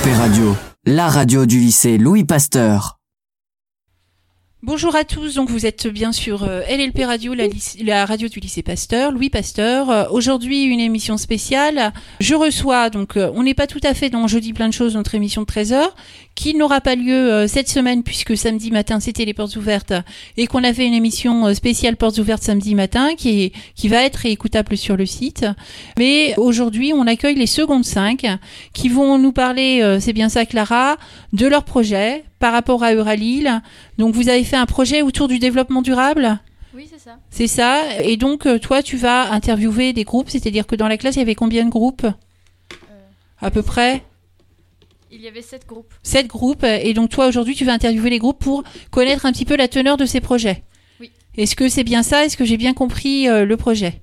LLP Radio, la radio du lycée Louis Pasteur. Bonjour à tous, donc vous êtes bien sur euh, LLP Radio, la radio du lycée Pasteur, Louis Pasteur. Euh, Aujourd'hui, une émission spéciale. Je reçois, donc euh, on n'est pas tout à fait dans Jeudi plein de choses, notre émission de 13h, qui n'aura pas lieu euh, cette semaine puisque samedi matin c'était les portes ouvertes et qu'on a fait une émission euh, spéciale portes ouvertes samedi matin qui, est, qui va être écoutable sur le site. Mais aujourd'hui, on accueille les secondes 5 qui vont nous parler, euh, c'est bien ça Clara, de leur projet par rapport à Euralil. Donc vous avez fait un projet autour du développement durable? Oui, c'est ça. c'est ça. Et donc, toi, tu vas interviewer des groupes, c'est-à-dire que dans la classe, il y avait combien de groupes? Euh, À peu près? Il y avait sept groupes. Sept groupes. Et donc, toi, aujourd'hui, tu vas interviewer les groupes pour connaître un petit peu la teneur de ces projets. Oui. Est-ce que c'est bien ça? Est-ce que j'ai bien compris euh, le projet?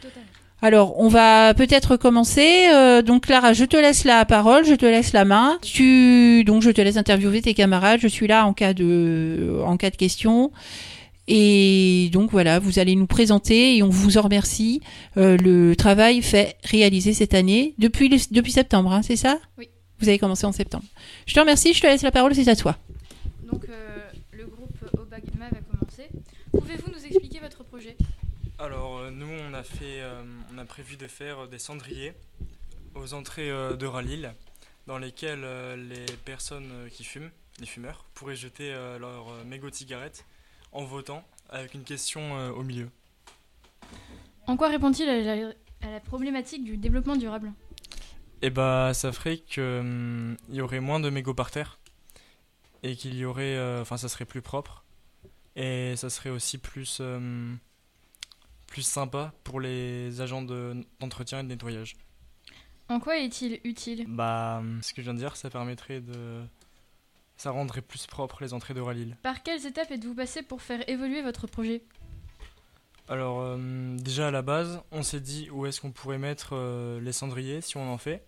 Totalement. alors, on va peut-être commencer. Euh, donc, Clara, je te laisse la parole, je te laisse la main. Tu, donc, je te laisse interviewer tes camarades. Je suis là en cas de, en cas de question. Et donc voilà, vous allez nous présenter et on vous en remercie euh, le travail fait réalisé cette année depuis le- depuis septembre, hein, c'est ça? Oui. Vous avez commencé en septembre. Je te remercie, je te laisse la parole, c'est à toi. Donc, euh, le groupe Obagma va commencer. Pouvez-vous nous expliquer votre projet? Alors euh, nous on a fait euh, on a prévu de faire des cendriers aux entrées euh, de Ralil dans lesquels euh, les personnes qui fument, les fumeurs, pourraient jeter euh, leur euh, mégot de cigarette en votant avec une question euh, au milieu. En quoi répond-il à la problématique du développement durable? Et bah ça ferait que hum, il y aurait moins de mégots par terre et qu'il y aurait euh, enfin ça serait plus propre et ça serait aussi plus euh, plus sympa pour les agents de- d'entretien et de nettoyage. En quoi est-il utile? Bah, ce que je viens de dire, ça permettrait de. Ça rendrait plus propre les entrées de. Par quelles étapes êtes-vous passé pour faire évoluer votre projet? Alors, euh, déjà à la base, on s'est dit où est-ce qu'on pourrait mettre euh, les cendriers si on en fait.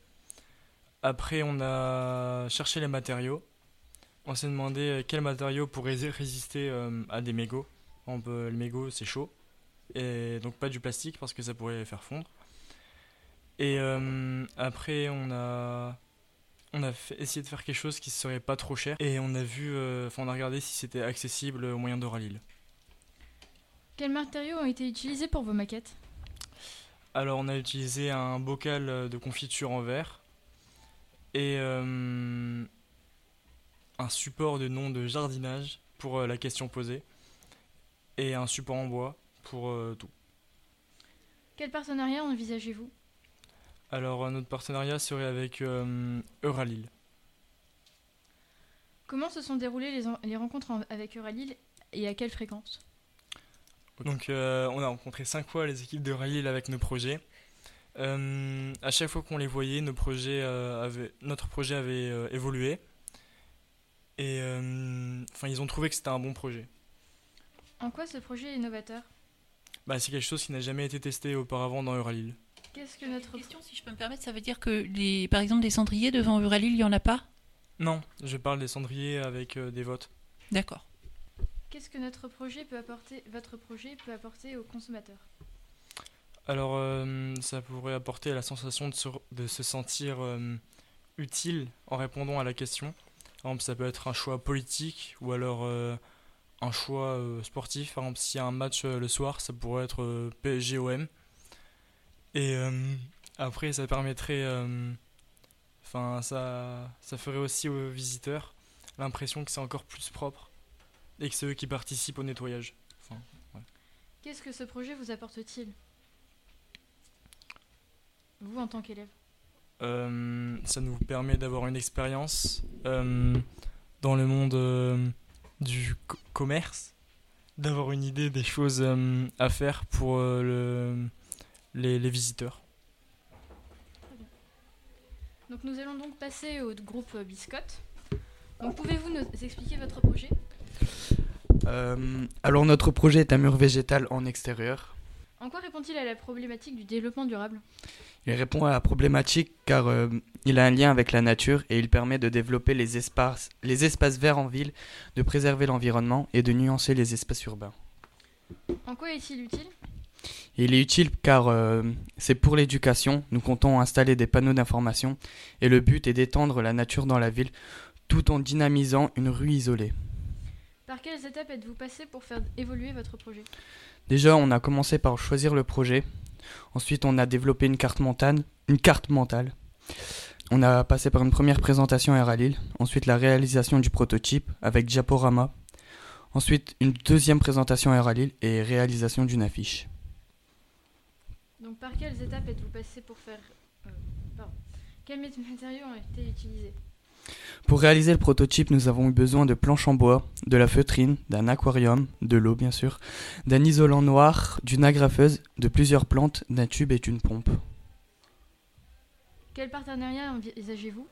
Après, on a cherché les matériaux. On s'est demandé euh, quels matériaux pourraient ré- résister euh, à des mégots. On peut, le mégot, c'est chaud. Et donc, pas du plastique parce que ça pourrait les faire fondre. Et euh, après, on a, on a fait- essayé de faire quelque chose qui serait pas trop cher. Et on a vu, euh, on a regardé si c'était accessible au moyen de Ralil. Quels matériaux ont été utilisés pour vos maquettes? Alors, on a utilisé un bocal de confiture en verre et euh, un support de nom de jardinage pour euh, la question posée et un support en bois pour euh, tout. Quel partenariat envisagez-vous? Alors, notre partenariat serait avec Euralil. Comment se sont déroulées les, en- les rencontres en- avec Euralil et à quelle fréquence? Donc, on a rencontré cinq fois les équipes d'Euralil avec nos projets. Euh, à chaque fois qu'on les voyait, nos projets, euh, avaient- notre projet avait euh, évolué. Et euh, enfin, ils ont trouvé que c'était un bon projet. En quoi ce projet est innovateur Bah, c'est quelque chose qui n'a jamais été testé auparavant dans Euralil. Qu'est-ce que notre Question, si je peux me permettre, ça veut dire que les, par exemple, des cendriers devant Euralil, il y en a pas? Non, je parle des cendriers avec euh, des votes. D'accord. Qu'est-ce que notre projet peut apporter votre projet peut apporter aux consommateurs? Alors, euh, ça pourrait apporter la sensation de se, de se sentir euh, utile en répondant à la question. Par exemple, ça peut être un choix politique ou alors euh, un choix sportif. Par exemple, s'il y a un match le soir, ça pourrait être PSG-OM. Et après, ça permettrait. Enfin, ça, ça ferait aussi aux visiteurs l'impression que c'est encore plus propre et que c'est eux qui participent au nettoyage. Qu'est-ce que ce projet vous apporte-t-il? Vous en tant qu'élève Euh, ça nous permet d'avoir une expérience euh, dans le monde euh, du co- commerce, d'avoir une idée des choses euh, à faire pour euh, le- les, les visiteurs. Donc nous allons donc passer au groupe Biscotte. Donc pouvez-vous nous expliquer votre projet? Euh, alors notre projet est un mur végétal en extérieur. En quoi répond-il à la problématique du développement durable? Il répond à la problématique car euh, il a un lien avec la nature et il permet de développer les espaces, les espaces verts en ville, de préserver l'environnement et de nuancer les espaces urbains. En quoi est-il utile? Il est utile car euh, c'est pour l'éducation. Nous comptons installer des panneaux d'information et le but est d'étendre la nature dans la ville tout en dynamisant une rue isolée. Par quelles étapes êtes-vous passé pour faire évoluer votre projet? Déjà, on a commencé par choisir le projet. Ensuite, on a développé une carte mentale. Une carte mentale. On a passé par une première présentation à. Ensuite, la réalisation du prototype avec diaporama. Ensuite, une deuxième présentation à et réalisation d'une affiche. Donc par quelles étapes êtes-vous passé pour faire... euh. Quels mat- matériaux ont été utilisés? Pour réaliser le prototype, nous avons eu besoin de planches en bois, de la feutrine, d'un aquarium, de l'eau bien sûr, d'un isolant noir, d'une agrafeuse, de plusieurs plantes, d'un tube et d'une pompe. Quel partenariat envisagez-vous?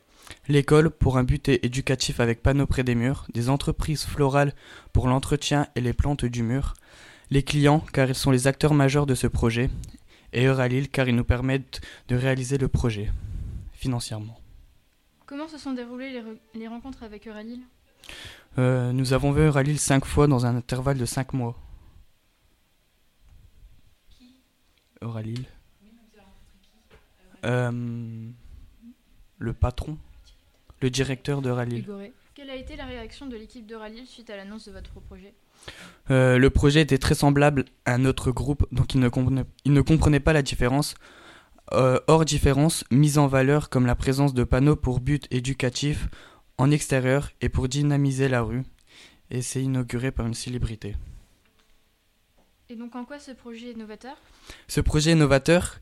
L'école pour un but éducatif avec panneaux près des murs, des entreprises florales pour l'entretien et les plantes du mur, les clients car ils sont les acteurs majeurs de ce projet, et Euralil car ils nous permettent de réaliser le projet financièrement. Comment se sont déroulées les, re- les rencontres avec Euralil? Euh, nous avons vu Euralil cinq fois dans un intervalle de cinq mois. Euralil. Euh, le patron, le directeur d'Euralil. Igoré. Quelle a été la réaction de l'équipe d'Euralil suite à l'annonce de votre projet? Euh, le projet était très semblable à un autre groupe, donc il ne comprenait, il ne comprenait pas la différence. Euh, hors différence, mise en valeur comme la présence de panneaux pour but éducatif en extérieur et pour dynamiser la rue, et c'est inauguré par une célébrité. Et donc en quoi ce projet est novateur? Ce projet est novateur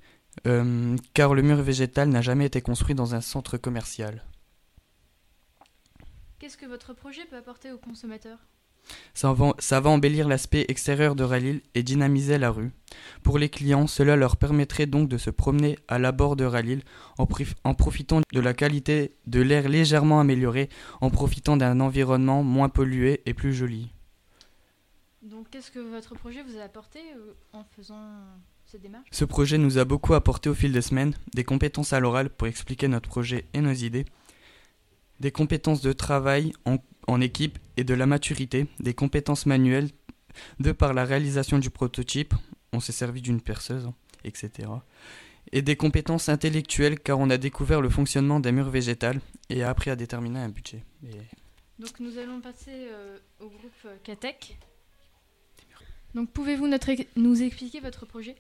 euh, car le mur végétal n'a jamais été construit dans un centre commercial. Qu'est-ce que votre projet peut apporter aux consommateurs? Ça va, ça va embellir l'aspect extérieur de Ralil et dynamiser la rue. Pour les clients, cela leur permettrait donc de se promener à l'abord de Ralil en, profitant de la qualité de l'air légèrement amélioré, en profitant d'un environnement moins pollué et plus joli. Donc qu'est-ce que votre projet vous a apporté euh, en faisant cette démarche? Ce projet nous a beaucoup apporté au fil des semaines, des compétences à l'oral pour expliquer notre projet et nos idées, des compétences de travail en, en équipe et de la maturité, des compétences manuelles de par la réalisation du prototype, on s'est servi d'une perceuse, etc. Et des compétences intellectuelles car on a découvert le fonctionnement d'un mur végétal et a appris à déterminer un budget. Et- Donc nous allons passer euh, au groupe euh, Catec. Donc pouvez-vous notre- nous expliquer votre projet?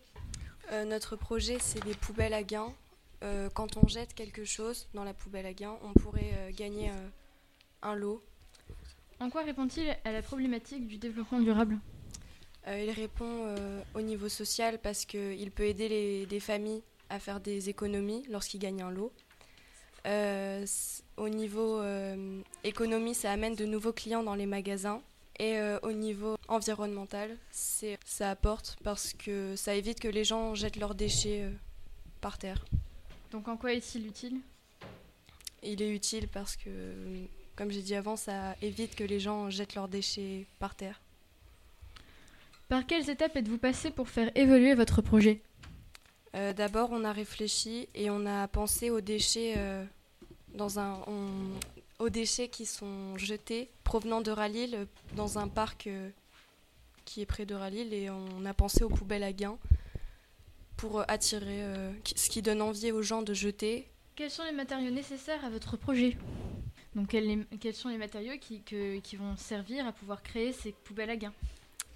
Euh, notre projet, c'est des poubelles à gain. Euh, quand on jette quelque chose dans la poubelle à gain, on pourrait euh, gagner euh, un lot. En quoi répond-il à la problématique du développement durable? Euh, il répond euh, au niveau social parce qu'il peut aider les, des familles à faire des économies lorsqu'ils gagnent un lot. Euh, au niveau économie, ça amène de nouveaux clients dans les magasins. Et au niveau environnemental, ça apporte parce que ça évite que les gens jettent leurs déchets par terre. Donc en quoi est-il utile? Il est utile parce que, comme j'ai dit avant, ça évite que les gens jettent leurs déchets par terre. Par quelles étapes êtes-vous passé pour faire évoluer votre projet? Euh, D'abord, on a réfléchi et on a pensé aux déchets, euh, dans un, on- aux déchets qui sont jetés provenant de Ralil dans un parc euh, qui est près de Ralil et on a pensé aux poubelles à gain pour attirer, ce qui donne envie aux gens de jeter. Quels sont les matériaux nécessaires à votre projet? Donc quels, quels sont les matériaux qui, que- qui vont servir à pouvoir créer ces poubelles à gain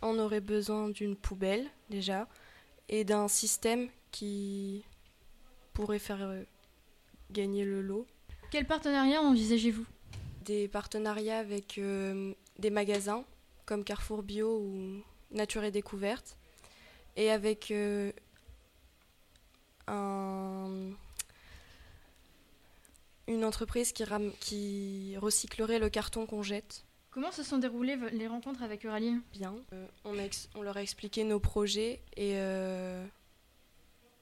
On aurait besoin d'une poubelle déjà et d'un système qui pourrait faire euh, gagner le lot. Quel partenariat envisagez-vous? Des partenariats avec euh, des magasins comme Carrefour Bio ou Nature et Découverte et avec euh, un- une entreprise qui, ram- qui recyclerait le carton qu'on jette. Comment se sont déroulées les rencontres avec Euraline bien. Euh, on, a ex- on leur a expliqué nos projets et, euh,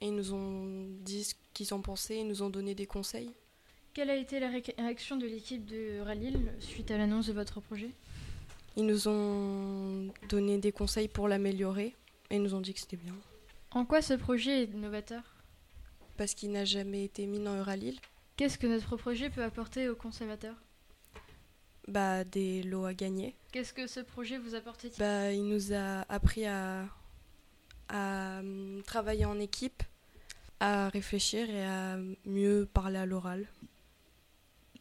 et ils nous ont dit ce qu'ils en pensaient, ils nous ont donné des conseils. Quelle a été la ré- réaction de l'équipe de Ralil suite à l'annonce de votre projet? Ils nous ont donné des conseils pour l'améliorer et ils nous ont dit que c'était bien. En quoi ce projet est novateur? Parce qu'il n'a jamais été mis dans Euralil, Qu'est-ce que notre projet peut apporter aux consommateurs? Bah, des lots à gagner. Qu'est-ce que ce projet vous apporte-t-il Bah, il nous a appris à, à hum, travailler en équipe, à réfléchir et à mieux parler à l'oral.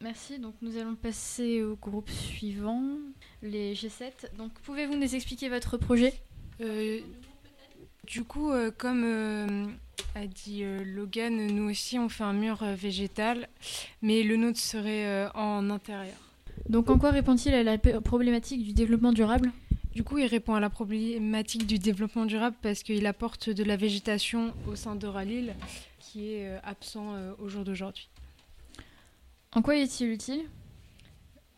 Merci. Donc nous allons passer au groupe suivant, les G7. Donc pouvez-vous nous expliquer votre projet? Euh, du coup, euh, comme euh, a dit euh, Logan, nous aussi on fait un mur végétal, mais le nôtre serait en intérieur. Donc en quoi répond-il à la problématique du développement durable? Du coup, il répond à la problématique du développement durable parce qu'il apporte de la végétation au sein d'Oralil qui est absent au jour d'aujourd'hui. En quoi est-il utile?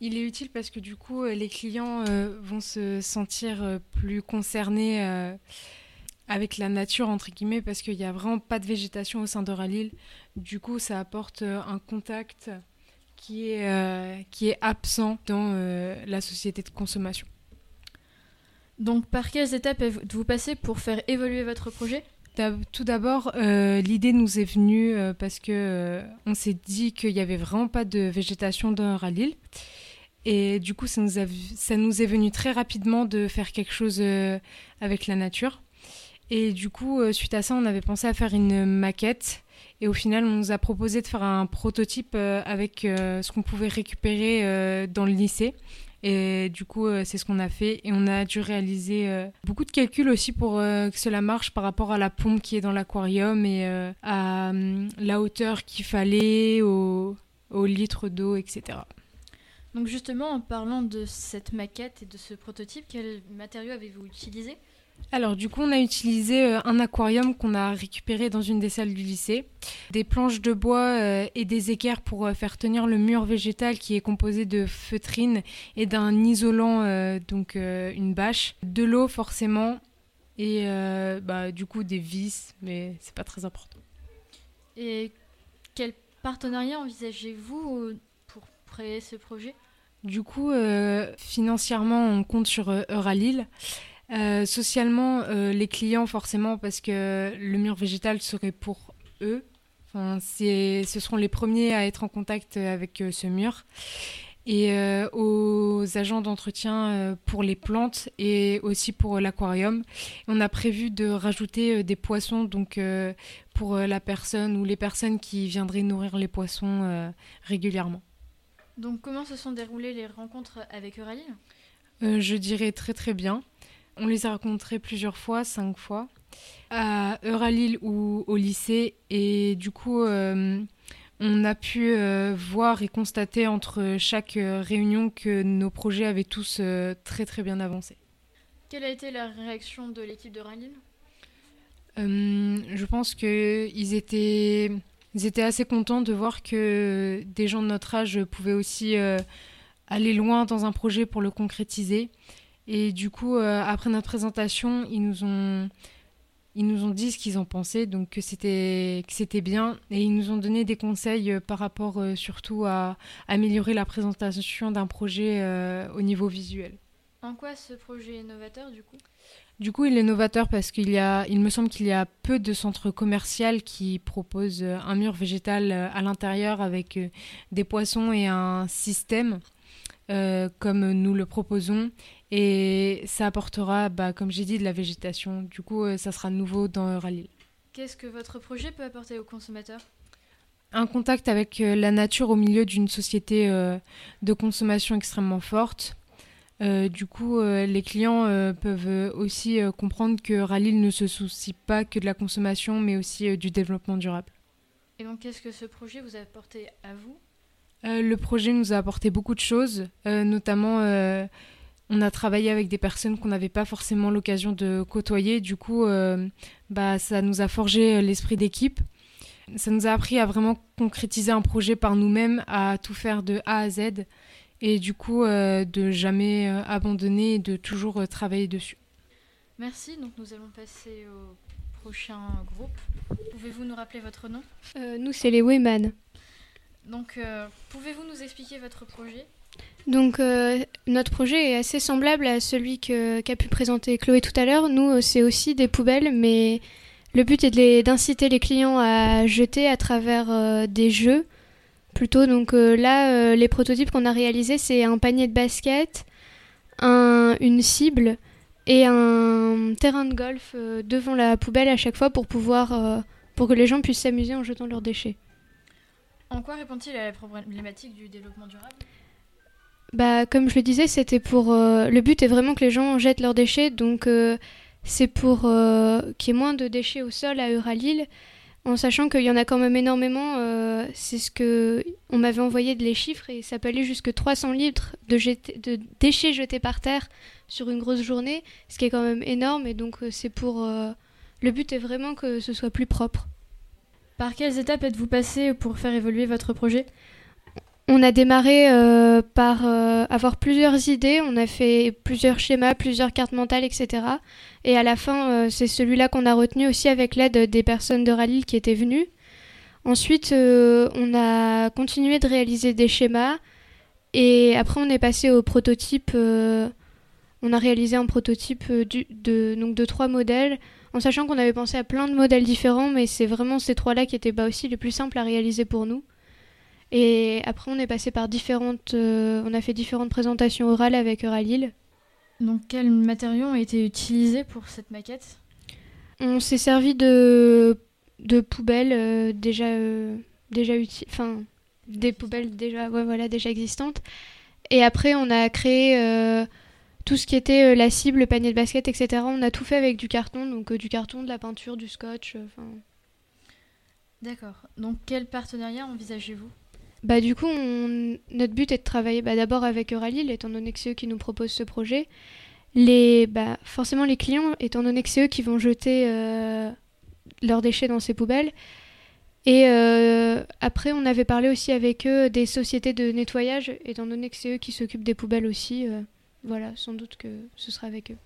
Il est utile parce que du coup, les clients vont se sentir plus concernés avec la nature, entre guillemets, parce qu'il n'y a vraiment pas de végétation au sein d'Oralil. Du coup, ça apporte euh, un contact qui est, euh, qui est absent dans euh, la société de consommation. Donc par quelles étapes êtes-vous passé pour faire évoluer votre projet? Tout d'abord, euh, l'idée nous est venue parce que on s'est dit qu'il n'y avait vraiment pas de végétation dans Ralil. Et du coup, ça nous, a, ça nous est venu très rapidement de faire quelque chose avec la nature. Et du coup, euh, suite à ça, on avait pensé à faire une maquette. Et au final, on nous a proposé de faire un prototype euh, avec euh, ce qu'on pouvait récupérer dans le lycée. Et du coup, c'est ce qu'on a fait. Et on a dû réaliser beaucoup de calculs aussi pour que cela marche par rapport à la pompe qui est dans l'aquarium et à hum, la hauteur qu'il fallait, au, au litre d'eau, etc. Donc justement, en parlant de cette maquette et de ce prototype, quels matériaux avez-vous utilisé? Alors du coup, on a utilisé euh, un aquarium qu'on a récupéré dans une des salles du lycée, des planches de bois euh, et des équerres pour euh, faire tenir le mur végétal qui est composé de feutrine et d'un isolant, donc une bâche, de l'eau forcément et euh, bah, du coup des vis, mais c'est pas très important. Et quel partenariat envisagez-vous pour créer ce projet? Du coup, euh, financièrement, on compte sur Euralil. Euh, socialement, euh, les clients, forcément, parce que le mur végétal serait pour eux. Enfin, c'est- ce seront les premiers à être en contact avec euh, ce mur. Et euh, aux agents d'entretien pour les plantes et aussi pour l'aquarium. On a prévu de rajouter des poissons donc pour la personne ou les personnes qui viendraient nourrir les poissons régulièrement. Donc comment se sont déroulées les rencontres avec Euralil Euh, je dirais très très bien. On les a rencontrés plusieurs fois, cinq fois, à Euralil ou au lycée. Et du coup, euh, on a pu euh, voir et constater entre chaque euh, réunion que nos projets avaient tous euh, très très bien avancé. Quelle a été la réaction de l'équipe d'Euralil Euh, je pense qu'ils étaient, ils étaient assez contents de voir que des gens de notre âge pouvaient aussi aller loin dans un projet pour le concrétiser. Et du coup, euh, après notre présentation, ils nous ont, ils nous ont dit ce qu'ils en pensaient, donc que c'était, que c'était bien. Et ils nous ont donné des conseils euh, par rapport euh, surtout à améliorer la présentation d'un projet euh, au niveau visuel. En quoi ce projet est novateur du coup? Du coup, il est novateur parce qu'il y a, il me semble qu'il y a peu de centres commerciaux qui proposent un mur végétal à l'intérieur avec des poissons et un système euh, comme nous le proposons. Et ça apportera, bah, comme j'ai dit, de la végétation. Du coup, euh, ça sera nouveau dans Euralil. Qu'est-ce que votre projet peut apporter aux consommateurs? Un contact avec euh, la nature au milieu d'une société de consommation extrêmement forte. Euh, du coup, euh, les clients euh, peuvent aussi comprendre que Ralil ne se soucie pas que de la consommation, mais aussi du développement durable. Et donc qu'est-ce que ce projet vous a apporté à vous? Euh, le projet nous a apporté beaucoup de choses, euh, notamment euh, on a travaillé avec des personnes qu'on n'avait pas forcément l'occasion de côtoyer. Du coup, euh, bah, ça nous a forgé l'esprit d'équipe. Ça nous a appris à vraiment concrétiser un projet par nous-mêmes, à tout faire de A à Z, et du coup euh, de jamais abandonner et de toujours travailler dessus. Merci, donc nous allons passer au prochain groupe. Pouvez-vous nous rappeler votre nom? Euh, nous, c'est les Weyman. Donc euh, pouvez-vous nous expliquer votre projet? Donc, euh, notre projet est assez semblable à celui qu'a pu présenter Chloé tout à l'heure. Nous, euh, c'est aussi des poubelles, mais le but est d'inciter les clients à jeter à travers des jeux. Plutôt, donc là, les prototypes qu'on a réalisés, c'est un panier de basket, un- une cible et un terrain de golf devant la poubelle à chaque fois pour pouvoir pour que les gens puissent s'amuser en jetant leurs déchets. En quoi répond-il à la problématique du développement durable? Bah, comme je le disais, c'était pour. le but est vraiment que les gens jettent leurs déchets, donc c'est pour qu'il y ait moins de déchets au sol à Euralil en sachant qu'il y en a quand même énormément. Euh, c'est ce que on m'avait envoyé de les chiffres et ça peut aller jusque 300 litres de, de, déchets jetés par terre sur une grosse journée, ce qui est quand même énorme. Et donc euh, c'est pour euh, le but est vraiment que ce soit plus propre. Par quelles étapes êtes-vous passé pour faire évoluer votre projet? On a démarré euh, par euh, avoir plusieurs idées, on a fait plusieurs schémas, plusieurs cartes mentales, etc. Et à la fin, euh, c'est celui-là qu'on a retenu aussi avec l'aide des personnes de Rallye qui étaient venues. Ensuite, on a continué de réaliser des schémas et après on est passé au prototype. on a réalisé un prototype de, donc de trois modèles, en sachant qu'on avait pensé à plein de modèles différents, mais c'est vraiment ces trois-là qui étaient bah, aussi les plus simples à réaliser pour nous. Et après, on est passé par différentes. Euh, on a fait différentes présentations orales avec Euralil. Donc, quels matériaux ont été utilisés pour cette maquette? On s'est servi de, de poubelles euh, déjà, euh, déjà. Enfin, des poubelles déjà, ouais, voilà, déjà existantes. Et après, on a créé tout ce qui était la cible, le panier de basket, etc. On a tout fait avec du carton, donc du carton, de la peinture, du scotch. D'accord. Donc, quel partenariat envisagez-vous? Bah, du coup, notre but est de travailler bah, d'abord avec Euralil, étant donné que c'est eux qui nous proposent ce projet. Les, bah, forcément, les clients, étant donné que c'est eux qui vont jeter euh, leurs déchets dans ces poubelles. Et euh, après, on avait parlé aussi avec eux des sociétés de nettoyage, étant donné que c'est eux qui s'occupent des poubelles aussi. Euh, voilà, sans doute que ce sera avec eux.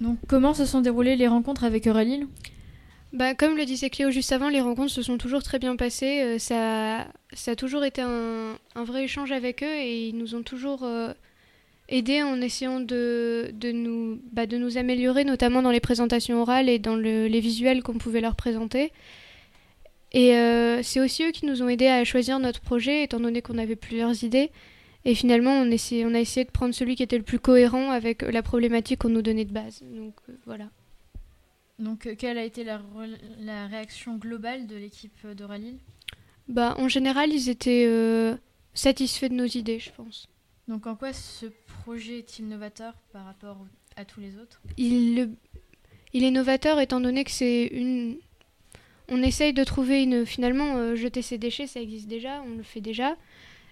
Donc, comment se sont déroulées les rencontres avec Euralil bah, comme le disait Cléo juste avant, les rencontres se sont toujours très bien passées. Euh, ça, ça a toujours été un, un, vrai échange avec eux et ils nous ont toujours euh, aidés en essayant de, de, nous, bah, de nous améliorer, notamment dans les présentations orales et dans le, les visuels qu'on pouvait leur présenter. Et euh, c'est aussi eux qui nous ont aidés à choisir notre projet, étant donné qu'on avait plusieurs idées. Et finalement, on, essaie, on a essayé de prendre celui qui était le plus cohérent avec la problématique qu'on nous donnait de base. Donc voilà. Donc, euh, quelle a été la, réaction globale de l'équipe d'Oralil bah, En général, ils étaient euh, satisfaits de nos idées, je pense. Donc, en quoi ce projet est-il novateur par rapport à tous les autres? Il, il est novateur étant donné que c'est une. On essaye de trouver une. Finalement, euh, jeter ses déchets, ça existe déjà, on le fait déjà.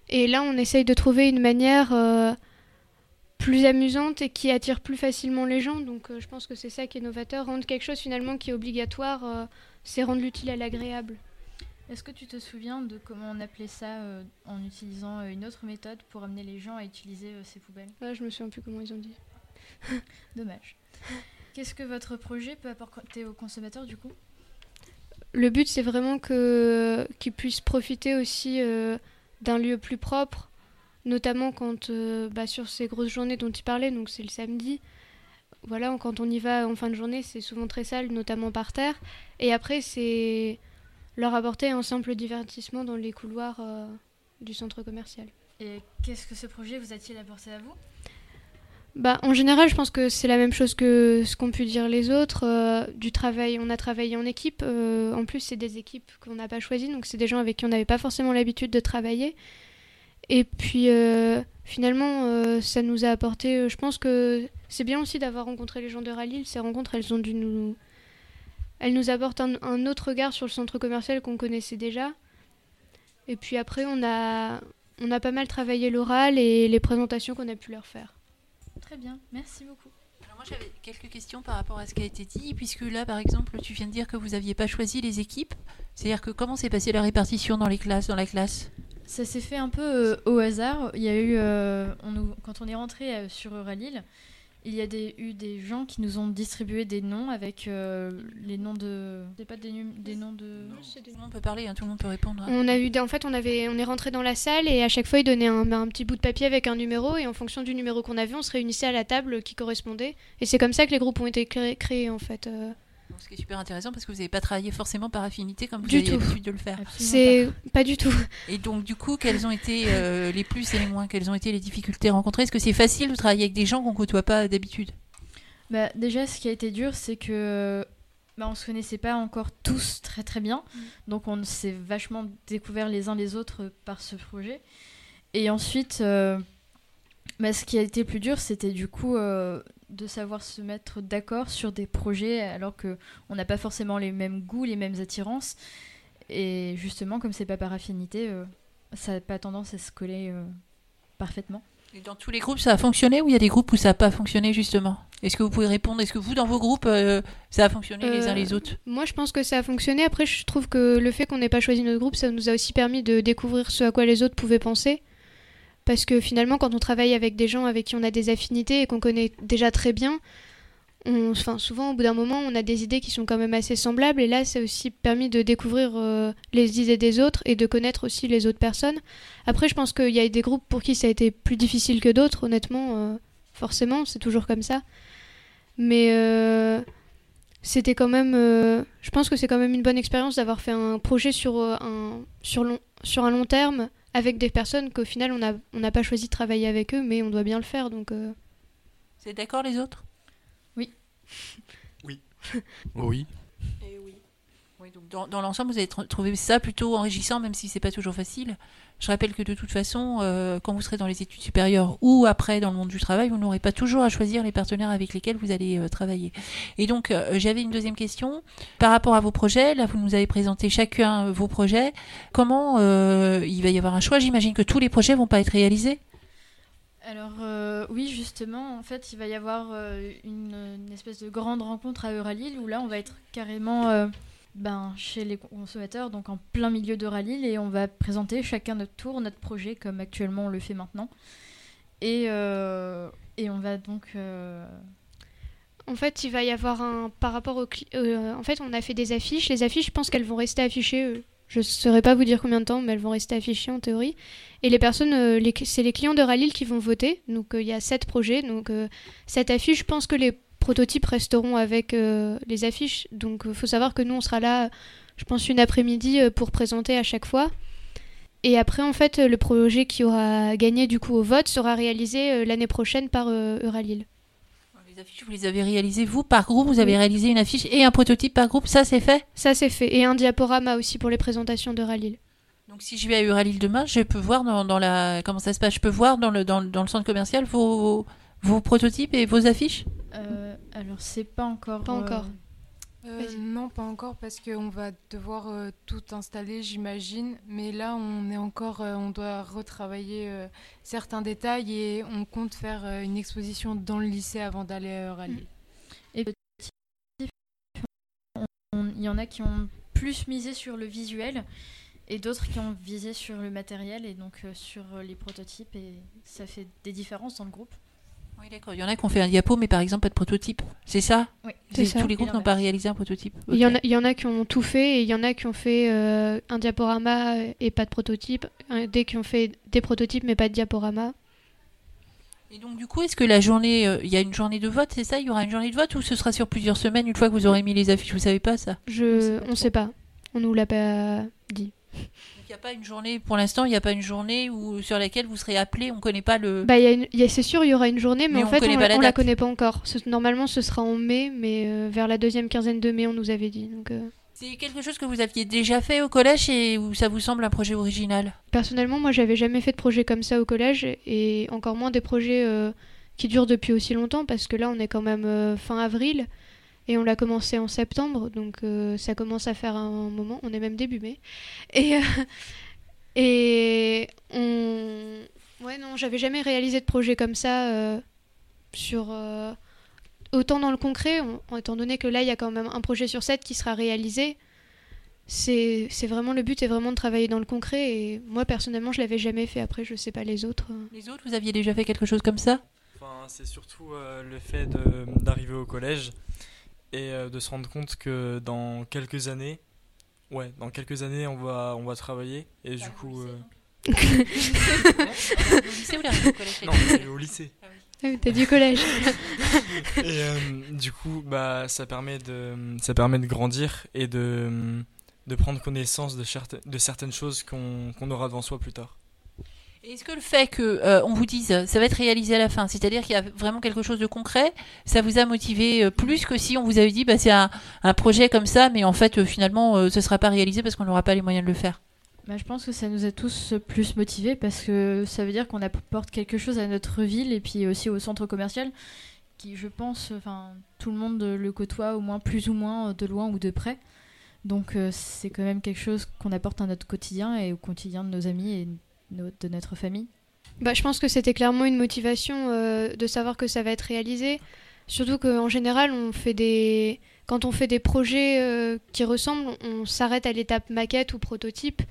Et là, on essaye de trouver une manière plus amusante et qui attire plus facilement les gens. Donc euh, je pense que c'est ça qui est novateur. Rendre quelque chose finalement qui est obligatoire, euh, c'est rendre l'utile à l'agréable. Est-ce que tu te souviens de comment on appelait ça euh, en utilisant une autre méthode pour amener les gens à utiliser ces poubelles? Ah, Je me souviens plus comment ils ont dit. Dommage. Qu'est-ce que votre projet peut apporter aux consommateurs du coup? Le but c'est vraiment que qu'ils puissent profiter aussi d'un lieu plus propre notamment quand euh, bah, sur ces grosses journées dont tu parlais, donc c'est le samedi. Voilà, quand on y va en fin de journée, c'est souvent très sale, notamment par terre. Et après, c'est leur apporter un simple divertissement dans les couloirs euh, du centre commercial. Et qu'est-ce que ce projet vous a-t-il apporté à vous? Bah, en général, je pense que c'est la même chose que ce qu'ont pu dire les autres. Euh, du travail, on a travaillé en équipe. en plus, c'est des équipes qu'on n'a pas choisies, donc c'est des gens avec qui on n'avait pas forcément l'habitude de travailler. Et puis euh, finalement, euh, ça nous a apporté. Euh, je pense que c'est bien aussi d'avoir rencontré les gens de Rallye. Ces rencontres, elles ont dû nous, elles nous apportent un, autre regard sur le centre commercial qu'on connaissait déjà. Et puis après, on a, on a pas mal travaillé l'oral et les présentations qu'on a pu leur faire. Très bien, merci beaucoup. Alors moi j'avais quelques questions par rapport à ce qui a été dit, puisque là par exemple tu viens de dire que vous n'aviez pas choisi les équipes. C'est-à-dire que comment s'est passée la répartition dans les classes, dans la classe? Ça s'est fait un peu euh, au hasard. Il y a eu, euh, on quand on est rentré euh, sur Euralil, il y a des, eu des gens qui nous ont distribué des noms avec les noms de. C'est pas des, des noms de. Tout le monde peut parler, hein, tout le monde peut répondre. Hein. On a eu, en fait, on avait, on est rentré dans la salle et à chaque fois ils donnaient un, un, petit bout de papier avec un numéro et en fonction du numéro qu'on avait, on se réunissait à la table qui correspondait. Et c'est comme ça que les groupes ont été créés en fait ce qui est super intéressant parce que vous n'avez pas travaillé forcément par affinité comme vous avez l'habitude de le faire. C'est pas. du tout. Et donc du coup, quelles ont été euh, les plus et les moins Quelles ont été les difficultés rencontrées? Est-ce que c'est facile de travailler avec des gens qu'on côtoie pas d'habitude? Bah, déjà, ce qui a été dur, c'est que bah, on se connaissait pas encore tous très très bien. Mm. Donc on s'est vachement découvert les uns les autres par ce projet. Et ensuite, euh, bah, ce qui a été plus dur, c'était du coup euh, de savoir se mettre d'accord sur des projets alors que on n'a pas forcément les mêmes goûts, les mêmes attirances. Et justement, comme c'est pas par affinité, euh, ça n'a pas tendance à se coller euh, parfaitement. Et dans tous les groupes, ça a fonctionné ou il y a des groupes où ça n'a pas fonctionné justement? Est-ce que vous pouvez répondre? Est-ce que vous, dans vos groupes, euh, ça a fonctionné les uns les autres? Moi, je pense que ça a fonctionné. Après, je trouve que le fait qu'on n'ait pas choisi notre groupe, ça nous a aussi permis de découvrir ce à quoi les autres pouvaient penser. Parce que finalement, quand on travaille avec des gens avec qui on a des affinités et qu'on connaît déjà très bien, enfin, souvent, au bout d'un moment, on a des idées qui sont quand même assez semblables. Et là, ça a aussi permis de découvrir euh, les idées des autres et de connaître aussi les autres personnes. Après, je pense qu'il y a des groupes pour qui ça a été plus difficile que d'autres, honnêtement. euh, forcément, c'est toujours comme ça. Mais euh, c'était quand même. je pense que c'est quand même une bonne expérience d'avoir fait un projet sur, un, sur un long terme avec des personnes qu'au final on n'a on n'a pas choisi de travailler avec eux, mais on doit bien le faire. Donc, euh, C'est d'accord les autres? Oui. Et oui. Oui, donc dans, l'ensemble, vous avez tr- trouvé ça plutôt enrichissant, même si c'est pas toujours facile. Je rappelle que de toute façon, euh, quand vous serez dans les études supérieures ou après dans le monde du travail, vous n'aurez pas toujours à choisir les partenaires avec lesquels vous allez euh, travailler. Et donc, euh, j'avais une deuxième question par rapport à vos projets. Là, vous nous avez présenté chacun vos projets. Comment il va y avoir un choix? J'imagine que tous les projets vont pas être réalisés. Alors oui, justement, en fait, il va y avoir une, espèce de grande rencontre à Euralil où là, on va être carrément ben, chez les consommateurs, donc en plein milieu d'Euralil, et on va présenter chacun notre tour, notre projet, comme actuellement on le fait maintenant. Et, euh, et on va donc... euh, en fait, il va y avoir un. Par rapport au. euh, en fait, on a fait des affiches. Les affiches, je pense qu'elles vont rester affichées. je ne saurais pas vous dire combien de temps, mais elles vont rester affichées en théorie. Et les personnes, c'est les clients de Ralil qui vont voter. Donc il y a sept projets. Donc cette affiche, je pense que les prototypes resteront avec euh, les affiches. Donc il faut savoir que nous, on sera là, je pense, une après-midi euh, pour présenter à chaque fois. Et après, en fait, le projet qui aura gagné du coup au vote sera réalisé euh, l'année prochaine par euh, Euralil. Les affiches, vous les avez réalisées vous par groupe? Vous avez Oui. réalisé une affiche et un prototype par groupe? Ça, c'est fait? Ça, c'est fait. Et un diaporama aussi pour les présentations de Ralil. Donc si je vais à Uralil demain, je peux voir dans, dans la comment ça se passe? Je peux voir dans le dans, dans le centre commercial vos vos prototypes et vos affiches? euh, alors, c'est pas encore... Pas encore. Euh, non, pas encore parce qu'on va devoir euh, tout installer, j'imagine. Mais là, on est encore, euh, on doit retravailler euh, certains détails et on compte faire euh, une exposition dans le lycée avant d'aller à Rallye. On- Il y en a qui ont plus misé sur le visuel et d'autres qui ont visé sur le matériel et donc euh, sur euh, les prototypes et ça fait des différences dans le groupe. Oui, d'accord. Il y en a qui ont fait un diapo, mais par exemple pas de prototype. C'est ça Oui. C'est ça. Tous les groupes n'ont pas réalisé un prototype. Il y, en a, il y en a qui ont tout fait et il y en a qui ont fait euh, un diaporama et pas de prototype. Des qui ont fait des prototypes mais pas de diaporama. Et donc du coup, est-ce que la journée, euh, il y a une journée de vote, c'est ça? Il y aura une journée de vote ou ce sera sur plusieurs semaines une fois que vous aurez mis les affiches? Vous savez pas ça? Je, On sait pas on trop. sait pas. On nous l'a pas dit. Il n'y a pas une journée, pour l'instant, il n'y a pas une journée où, sur laquelle vous serez appelé. On ne connaît pas le. Bah, y a une- il y a- c'est sûr, il y aura une journée, mais, Mais en on fait, on, pas la connaît pas encore. Normalement, ce sera en mai, mais euh, vers la deuxième quinzaine de mai, on nous avait dit. Donc, euh, C'est quelque chose que vous aviez déjà fait au collège et où ça vous semble un projet original? Personnellement, moi, j'avais jamais fait de projet comme ça au collège et encore moins des projets euh, qui durent depuis aussi longtemps parce que là, on est quand même euh, fin avril et on l'a commencé en septembre, donc euh, ça commence à faire un moment. On est même début mai. Et euh, et on ouais non, j'avais jamais réalisé de projet comme ça euh, sur euh, autant dans le concret, en- étant donné que là, il y a quand même un projet sur sept qui sera réalisé c'est c'est vraiment le but est vraiment de travailler dans le concret. Et moi personnellement je l'avais jamais fait. Après je sais pas les autres Les autres, vous aviez déjà fait quelque chose comme ça? Enfin, c'est surtout euh, le fait d'arriver au collège et euh, de se rendre compte que dans quelques années, ouais, dans quelques années, on va, on va travailler et du coup, euh, Au lycée ou l'arrivée au collège? Non, au lycée. Ah oui, t'as du collège Et euh, du coup, bah, ça permet de, ça permet de grandir et de, de prendre connaissance de, de certaines choses qu'on qu'on aura devant soi plus tard. Est-ce que le fait que euh, on vous dise ça va être réalisé à la fin, c'est-à-dire qu'il y a vraiment quelque chose de concret, ça vous a motivé euh, plus que si on vous avait dit bah, c'est un, projet comme ça, mais en fait euh, finalement euh, ce sera pas réalisé parce qu'on n'aura pas les moyens de le faire? Bah, je pense que ça nous a tous plus motivés parce que ça veut dire qu'on apporte quelque chose à notre ville et puis aussi au centre commercial qui, je pense, enfin tout le monde le côtoie au moins plus ou moins de loin ou de près. Donc euh, c'est quand même quelque chose qu'on apporte à notre quotidien et au quotidien de nos amis de notre famille. Bah, je pense que c'était clairement une motivation euh, de savoir que ça va être réalisé. Surtout qu'en général, on fait des... quand on fait des projets euh, qui ressemblent, on s'arrête à l'étape maquette ou prototype.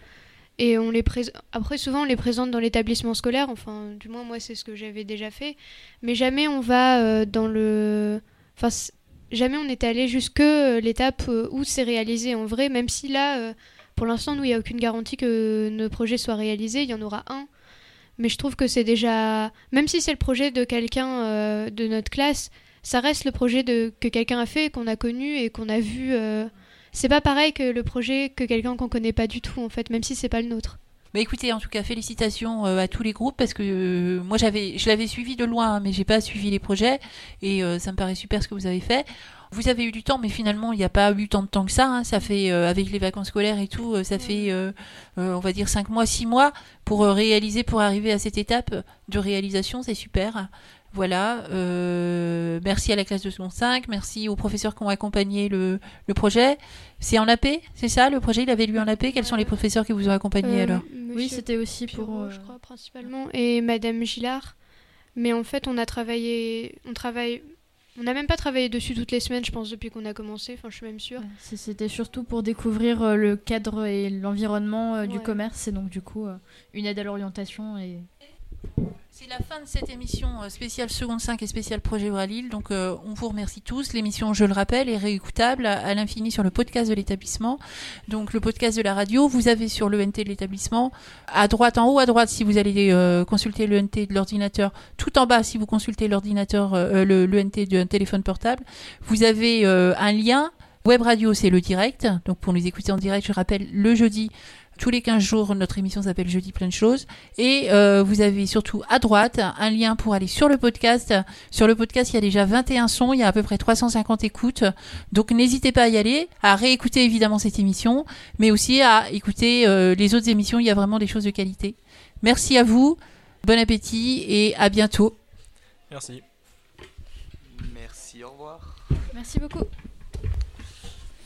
Et on les après, souvent, on les présente dans l'établissement scolaire. Enfin, du moins, moi, c'est ce que j'avais déjà fait. Mais jamais on va euh, dans le. Enfin, jamais on est allé jusque l'étape où c'est réalisé en vrai, même si là, pour l'instant, nous, il n'y a aucune garantie que nos projets soient réalisés. Il y en aura un. Mais je trouve que c'est déjà même si c'est le projet de quelqu'un euh, de notre classe ça reste le projet de que quelqu'un a fait qu'on a connu et qu'on a vu euh, c'est pas pareil que le projet que quelqu'un qu'on connaît pas du tout en fait même si c'est pas le nôtre Bah écoutez, en tout cas, félicitations euh, à tous les groupes parce que euh, moi j'avais, je l'avais suivi de loin, hein, mais j'ai pas suivi les projets et euh, ça me paraît super ce que vous avez fait. Vous avez eu du temps, mais finalement il n'y a pas eu tant de temps que ça. hein. Ça fait euh, avec les vacances scolaires et tout, euh, ça fait, euh, euh, on va dire cinq mois, six mois pour réaliser, pour arriver à cette étape de réalisation. C'est super. Voilà. euh, merci à la classe de seconde 5, merci aux professeurs qui ont accompagné le, le projet. C'est en AP, c'est ça le projet Il avait lu en AP. Quels sont les professeurs qui vous ont accompagné Euh, alors? Oui, c'était aussi pour. Euh, je crois principalement et madame Gillard mais en fait on a travaillé on travaille on n'a même pas travaillé dessus toutes les semaines je pense depuis qu'on a commencé enfin je suis même sûre C'était surtout pour découvrir le cadre et l'environnement du Ouais. commerce et donc du coup une aide à l'orientation et C'est la fin de cette émission euh, spéciale seconde 5 et spéciale projet Euralil. Donc euh, on vous remercie tous. L'émission, je le rappelle, est réécoutable à, l'infini sur le podcast de l'établissement. Donc le podcast de la radio, vous avez sur l'ENT de l'établissement, à droite, en haut à droite si vous allez euh, consulter l'ENT de l'ordinateur, tout en bas si vous consultez l'ordinateur, euh, le l'ENT d'un téléphone portable, vous avez euh, un lien. Web radio, c'est le direct. Donc pour nous écouter en direct, je rappelle, le jeudi, tous les 15 jours, notre émission s'appelle Jeudi plein de choses. Et euh, vous avez surtout à droite un lien pour aller sur le podcast. Sur le podcast, il y a déjà 21 sons, il y a à peu près 350 écoutes. Donc n'hésitez pas à y aller, à réécouter évidemment cette émission, mais aussi à écouter euh, les autres émissions, il y a vraiment des choses de qualité. Merci à vous, bon appétit et à bientôt. Merci. Merci, au revoir. merci beaucoup.